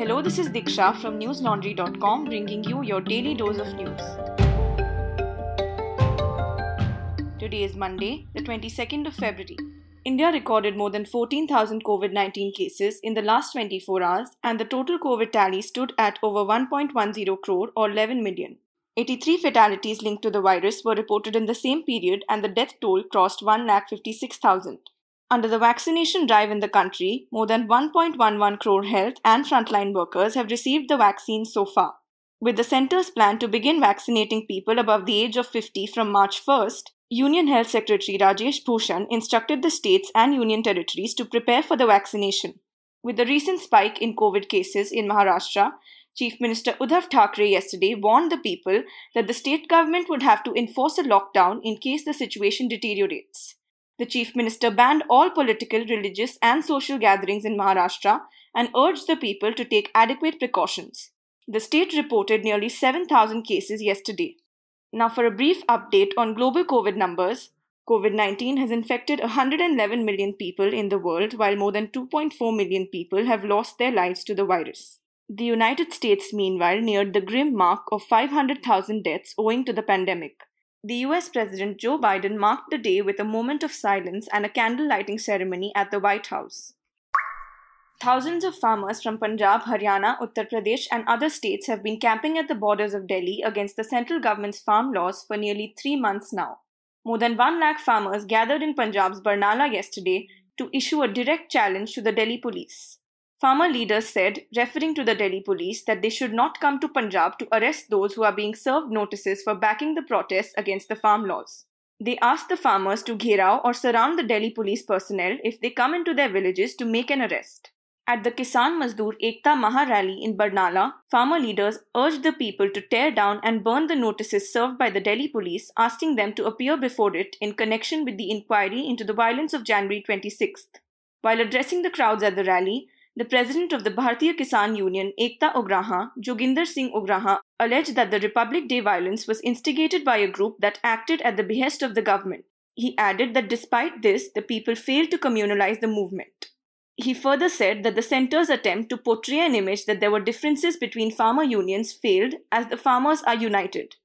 Hello, this is Diksha from newslaundry.com bringing you your daily dose of news. Today is Monday, the 22nd of February. India recorded more than 14,000 COVID 19 cases in the last 24 hours, and the total COVID tally stood at over 1.10 crore or 11 million. 83 fatalities linked to the virus were reported in the same period, and the death toll crossed 1,56,000. Under the vaccination drive in the country, more than 1.11 crore health and frontline workers have received the vaccine so far. With the center's plan to begin vaccinating people above the age of 50 from March 1st, Union Health Secretary Rajesh Bhushan instructed the states and union territories to prepare for the vaccination. With the recent spike in COVID cases in Maharashtra, Chief Minister Uddhav Thackeray yesterday warned the people that the state government would have to enforce a lockdown in case the situation deteriorates. The Chief Minister banned all political, religious, and social gatherings in Maharashtra and urged the people to take adequate precautions. The state reported nearly 7,000 cases yesterday. Now, for a brief update on global COVID numbers, COVID 19 has infected 111 million people in the world, while more than 2.4 million people have lost their lives to the virus. The United States, meanwhile, neared the grim mark of 500,000 deaths owing to the pandemic. The US President Joe Biden marked the day with a moment of silence and a candle lighting ceremony at the White House. Thousands of farmers from Punjab, Haryana, Uttar Pradesh, and other states have been camping at the borders of Delhi against the central government's farm laws for nearly three months now. More than 1 lakh farmers gathered in Punjab's Barnala yesterday to issue a direct challenge to the Delhi police. Farmer leaders said, referring to the Delhi police, that they should not come to Punjab to arrest those who are being served notices for backing the protests against the farm laws. They asked the farmers to gherao or surround the Delhi police personnel if they come into their villages to make an arrest. At the Kisan Mazdoor Ekta Maha rally in Barnala, farmer leaders urged the people to tear down and burn the notices served by the Delhi police, asking them to appear before it in connection with the inquiry into the violence of January 26th. While addressing the crowds at the rally, the president of the Bharatiya Kisan Union, Ekta Ograha, Joginder Singh Ograha, alleged that the Republic Day violence was instigated by a group that acted at the behest of the government. He added that despite this, the people failed to communalize the movement. He further said that the center's attempt to portray an image that there were differences between farmer unions failed as the farmers are united.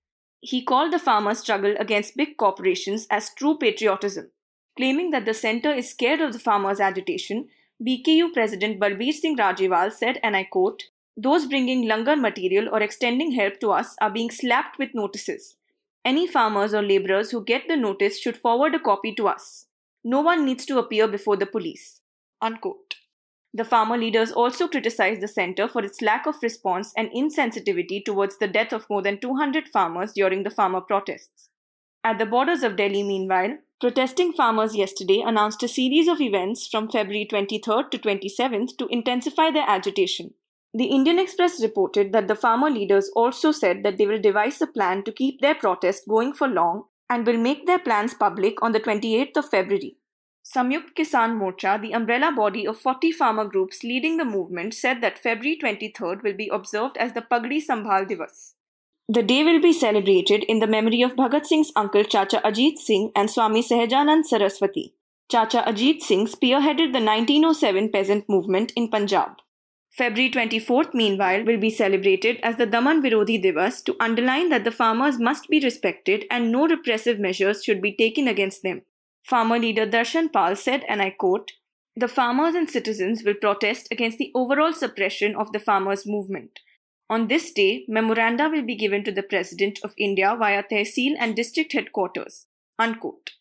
He called the farmers' struggle against big corporations as true patriotism, claiming that the center is scared of the farmers' agitation BKU President Balbir Singh Rajewal said, and I quote, Those bringing langar material or extending help to us are being slapped with notices. Any farmers or laborers who get the notice should forward a copy to us. No one needs to appear before the police. Unquote. The farmer leaders also criticized the center for its lack of response and insensitivity towards the death of more than 200 farmers during the farmer protests. At the borders of Delhi, meanwhile, Protesting farmers yesterday announced a series of events from February 23rd to 27th to intensify their agitation. The Indian Express reported that the farmer leaders also said that they will devise a plan to keep their protest going for long and will make their plans public on the 28th of February. Samyukt Kisan Morcha, the umbrella body of 40 farmer groups leading the movement, said that February 23rd will be observed as the Pagdi Sambhal Divas. The day will be celebrated in the memory of Bhagat Singh's uncle Chacha Ajit Singh and Swami Sahajanand Saraswati. Chacha Ajit Singh spearheaded the 1907 peasant movement in Punjab. February 24th, meanwhile, will be celebrated as the Daman Virodhi Divas to underline that the farmers must be respected and no repressive measures should be taken against them. Farmer leader Darshan Pal said, and I quote, The farmers and citizens will protest against the overall suppression of the farmers' movement. On this day, memoranda will be given to the President of India via Tehsil and district headquarters. Unquote.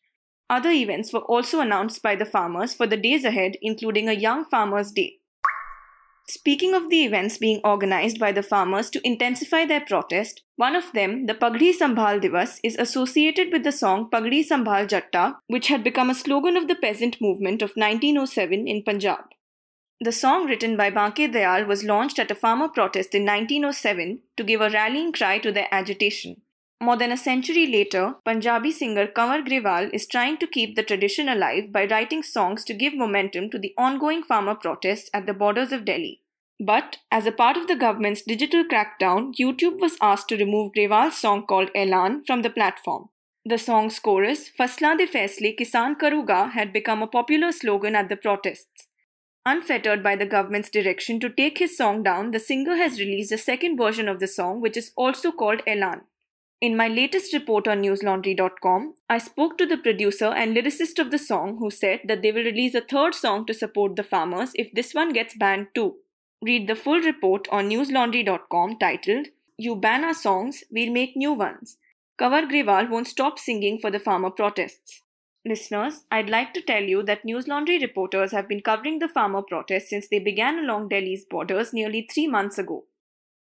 Other events were also announced by the farmers for the days ahead, including a Young Farmers' Day. Speaking of the events being organized by the farmers to intensify their protest, one of them, the Pagdi Sambhal Divas, is associated with the song Pagdi Sambhal Jatta, which had become a slogan of the peasant movement of 1907 in Punjab. The song written by Banke Dayal was launched at a farmer protest in 1907 to give a rallying cry to their agitation. More than a century later, Punjabi singer Kanwar Grewal is trying to keep the tradition alive by writing songs to give momentum to the ongoing farmer protests at the borders of Delhi. But, as a part of the government's digital crackdown, YouTube was asked to remove Grewal's song called Elan from the platform. The song's chorus, Faslan de Faisle Kisan Karuga, had become a popular slogan at the protests. Unfettered by the government's direction to take his song down, the singer has released a second version of the song, which is also called Elan. In my latest report on newslaundry.com, I spoke to the producer and lyricist of the song who said that they will release a third song to support the farmers if this one gets banned too. Read the full report on newslaundry.com titled You Ban Our Songs, We'll Make New Ones. Kanwar Grewal won't stop singing for the farmer protests. Listeners, I'd like to tell you that News Laundry reporters have been covering the farmer protests since they began along Delhi's borders nearly three months ago.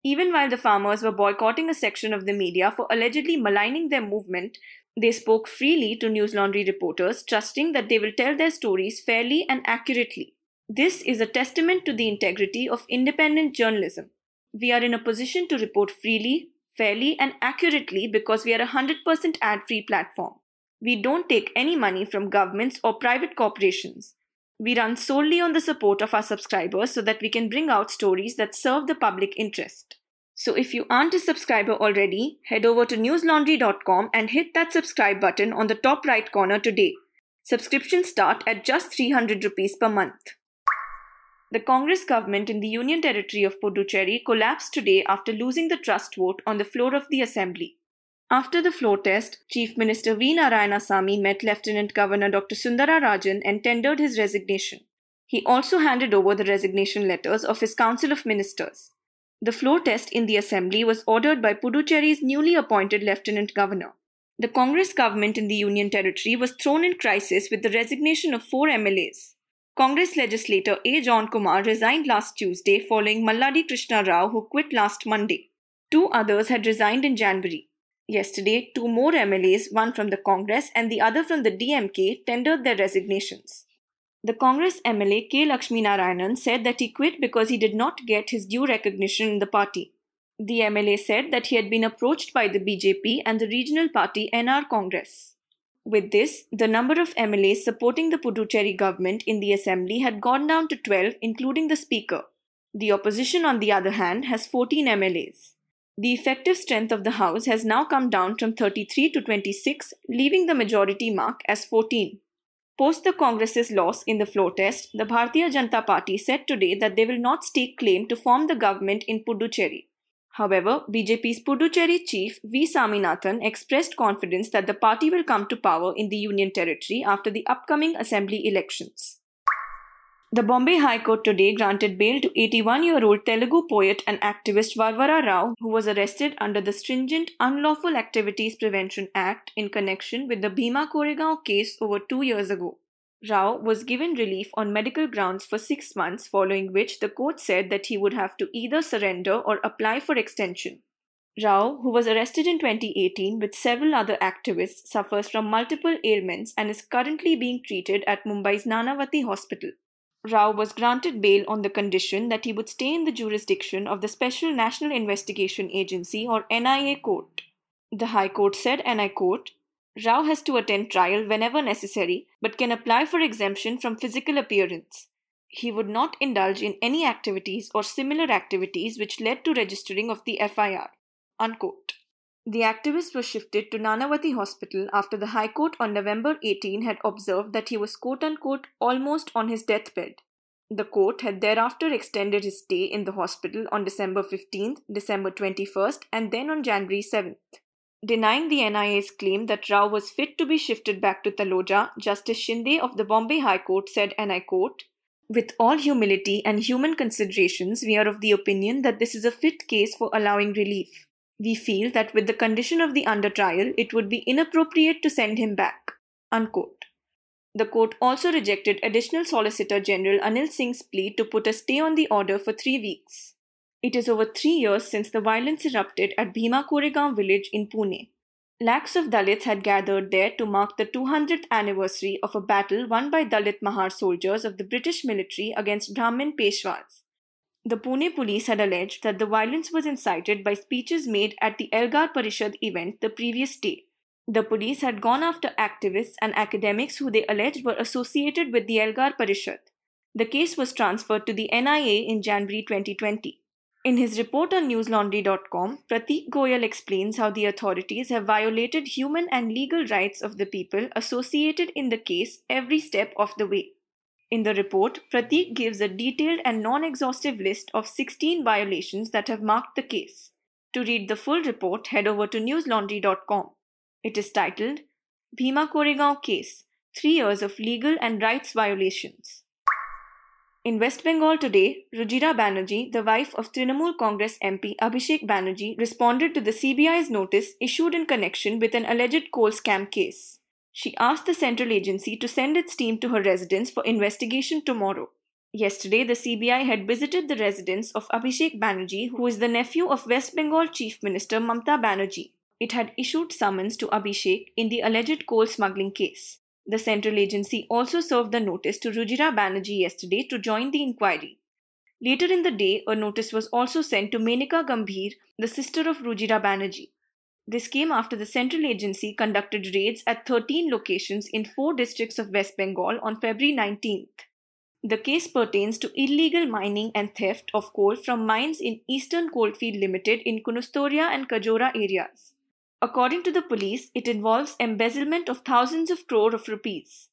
Even while the farmers were boycotting a section of the media for allegedly maligning their movement, they spoke freely to News Laundry reporters, trusting that they will tell their stories fairly and accurately. This is a testament to the integrity of independent journalism. We are in a position to report freely, fairly, and accurately because we are a 100% ad free platform. We don't take any money from governments or private corporations. We run solely on the support of our subscribers so that we can bring out stories that serve the public interest. So if you aren't a subscriber already, head over to newslaundry.com and hit that subscribe button on the top right corner today. Subscriptions start at just 300 rupees per month. The Congress government in the Union Territory of Puducherry collapsed today after losing the trust vote on the floor of the assembly. After the floor test, Chief Minister V. Narayanasamy met Lieutenant Governor Dr. Sundara Rajan and tendered his resignation. He also handed over the resignation letters of his Council of Ministers. The floor test in the assembly was ordered by Puducherry's newly appointed Lieutenant Governor. The Congress government in the Union Territory was thrown in crisis with the resignation of four MLAs. Congress legislator A. John Kumar resigned last Tuesday following Malladi Krishna Rao, who quit last Monday. Two others had resigned in January. Yesterday, two more MLAs, one from the Congress and the other from the DMK, tendered their resignations. The Congress MLA K. Lakshmi Narayanan said that he quit because he did not get his due recognition in the party. The MLA said that he had been approached by the BJP and the regional party NR Congress. With this, the number of MLAs supporting the Puducherry government in the assembly had gone down to 12, including the Speaker. The opposition, on the other hand, has 14 MLAs. The effective strength of the House has now come down from 33 to 26, leaving the majority mark as 14. Post the Congress's loss in the floor test, the Bharatiya Janata Party said today that they will not stake claim to form the government in Puducherry. However, BJP's Puducherry chief V. Saminathan expressed confidence that the party will come to power in the Union Territory after the upcoming assembly elections. The Bombay High Court today granted bail to 81 year old Telugu poet and activist Varvara Rao, who was arrested under the stringent Unlawful Activities Prevention Act in connection with the Bhima Koregaon case over two years ago. Rao was given relief on medical grounds for six months, following which the court said that he would have to either surrender or apply for extension. Rao, who was arrested in 2018 with several other activists, suffers from multiple ailments and is currently being treated at Mumbai's Nanavati Hospital. Rao was granted bail on the condition that he would stay in the jurisdiction of the Special National Investigation Agency or NIA court. The High Court said, and I quote, Rao has to attend trial whenever necessary, but can apply for exemption from physical appearance. He would not indulge in any activities or similar activities which led to registering of the FIR. Unquote. The activist was shifted to Nanavati Hospital after the High Court on November 18 had observed that he was quote unquote almost on his deathbed. The court had thereafter extended his stay in the hospital on December 15th, December 21st, and then on January 7th. Denying the NIA's claim that Rao was fit to be shifted back to Taloja, Justice Shinde of the Bombay High Court said, and I quote, With all humility and human considerations, we are of the opinion that this is a fit case for allowing relief. We feel that with the condition of the under trial, it would be inappropriate to send him back. Unquote. The court also rejected Additional Solicitor General Anil Singh's plea to put a stay on the order for three weeks. It is over three years since the violence erupted at Bhima Koregaon village in Pune. Lakhs of Dalits had gathered there to mark the 200th anniversary of a battle won by Dalit Mahar soldiers of the British military against Brahmin Peshwas. The Pune police had alleged that the violence was incited by speeches made at the Elgar Parishad event the previous day. The police had gone after activists and academics who they alleged were associated with the Elgar Parishad. The case was transferred to the NIA in January 2020. In his report on newslaundry.com, Prateek Goyal explains how the authorities have violated human and legal rights of the people associated in the case every step of the way. In the report, Prateek gives a detailed and non exhaustive list of 16 violations that have marked the case. To read the full report, head over to newslaundry.com. It is titled Bhima Koregaon Case Three Years of Legal and Rights Violations. In West Bengal today, Rujira Banerjee, the wife of Trinamool Congress MP Abhishek Banerjee, responded to the CBI's notice issued in connection with an alleged coal scam case. She asked the central agency to send its team to her residence for investigation tomorrow. Yesterday, the CBI had visited the residence of Abhishek Banerjee, who is the nephew of West Bengal Chief Minister Mamta Banerjee. It had issued summons to Abhishek in the alleged coal smuggling case. The central agency also served the notice to Rujira Banerjee yesterday to join the inquiry. Later in the day, a notice was also sent to Menaka Gambhir, the sister of Rujira Banerjee. This came after the central agency conducted raids at 13 locations in four districts of West Bengal on February 19th. The case pertains to illegal mining and theft of coal from mines in Eastern Coalfield Limited in Kunustoria and Kajora areas. According to the police, it involves embezzlement of thousands of crore of rupees.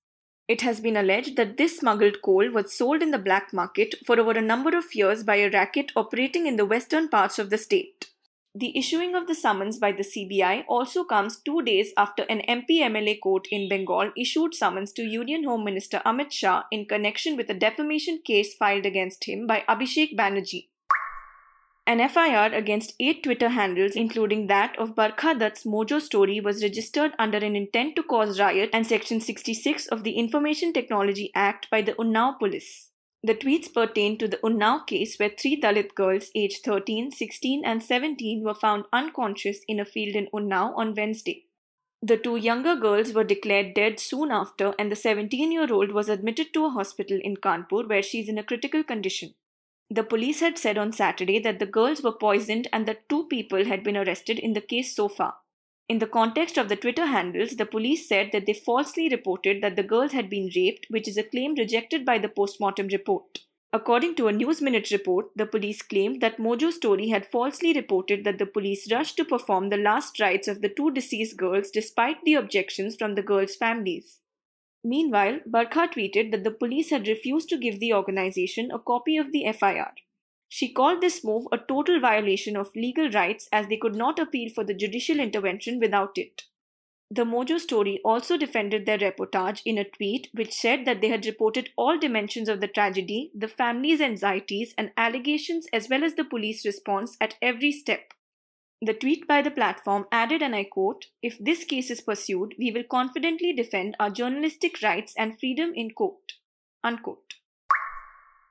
It has been alleged that this smuggled coal was sold in the black market for over a number of years by a racket operating in the western parts of the state. The issuing of the summons by the CBI also comes two days after an MP MLA court in Bengal issued summons to Union Home Minister Amit Shah in connection with a defamation case filed against him by Abhishek Banerjee. An FIR against eight Twitter handles, including that of Barkha Dutt's Mojo story, was registered under an intent to cause riot and Section 66 of the Information Technology Act by the Unnao police. The tweets pertain to the Unnao case where three Dalit girls aged 13, 16, and 17 were found unconscious in a field in Unnao on Wednesday. The two younger girls were declared dead soon after, and the 17 year old was admitted to a hospital in Kanpur where she is in a critical condition. The police had said on Saturday that the girls were poisoned and that two people had been arrested in the case so far. In the context of the Twitter handles, the police said that they falsely reported that the girls had been raped, which is a claim rejected by the postmortem report. According to a News Minute report, the police claimed that Mojo Story had falsely reported that the police rushed to perform the last rites of the two deceased girls despite the objections from the girls' families. Meanwhile, Barkha tweeted that the police had refused to give the organization a copy of the FIR. She called this move a total violation of legal rights as they could not appeal for the judicial intervention without it. The Mojo story also defended their reportage in a tweet which said that they had reported all dimensions of the tragedy, the family's anxieties, and allegations, as well as the police response at every step. The tweet by the platform added, and I quote, If this case is pursued, we will confidently defend our journalistic rights and freedom in court. Unquote.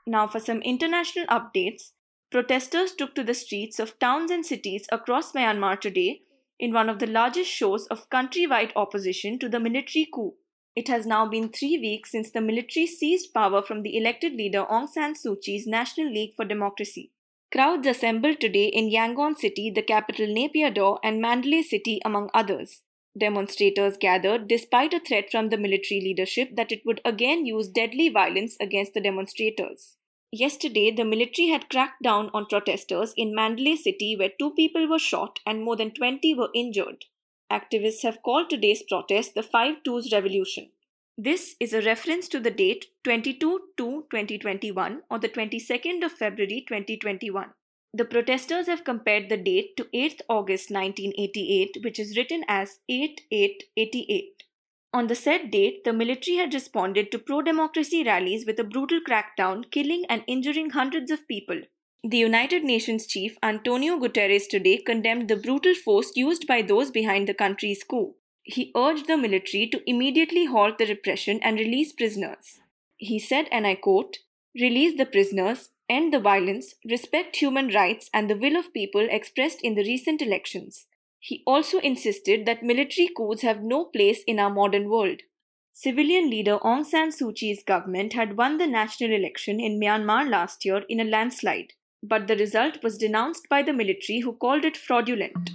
Now, for some international updates, protesters took to the streets of towns and cities across Myanmar today in one of the largest shows of countrywide opposition to the military coup. It has now been three weeks since the military seized power from the elected leader Aung San Suu Kyi's National League for Democracy. Crowds assembled today in Yangon City, the capital Naypyidaw, and Mandalay City, among others. Demonstrators gathered despite a threat from the military leadership that it would again use deadly violence against the demonstrators. Yesterday, the military had cracked down on protesters in Mandalay City, where two people were shot and more than 20 were injured. Activists have called today's protest the Five Twos Revolution. This is a reference to the date 22 2 2021 or the 22nd of February 2021. The protesters have compared the date to 8th August 1988, which is written as 8 8 88. On the said date, the military had responded to pro democracy rallies with a brutal crackdown, killing and injuring hundreds of people. The United Nations chief Antonio Guterres today condemned the brutal force used by those behind the country's coup he urged the military to immediately halt the repression and release prisoners. He said, and I quote, Release the prisoners, end the violence, respect human rights and the will of people expressed in the recent elections. He also insisted that military coups have no place in our modern world. Civilian leader Aung San Suu Kyi's government had won the national election in Myanmar last year in a landslide, but the result was denounced by the military who called it fraudulent.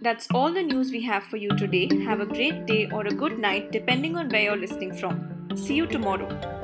That's all the news we have for you today. Have a great day or a good night, depending on where you're listening from. See you tomorrow.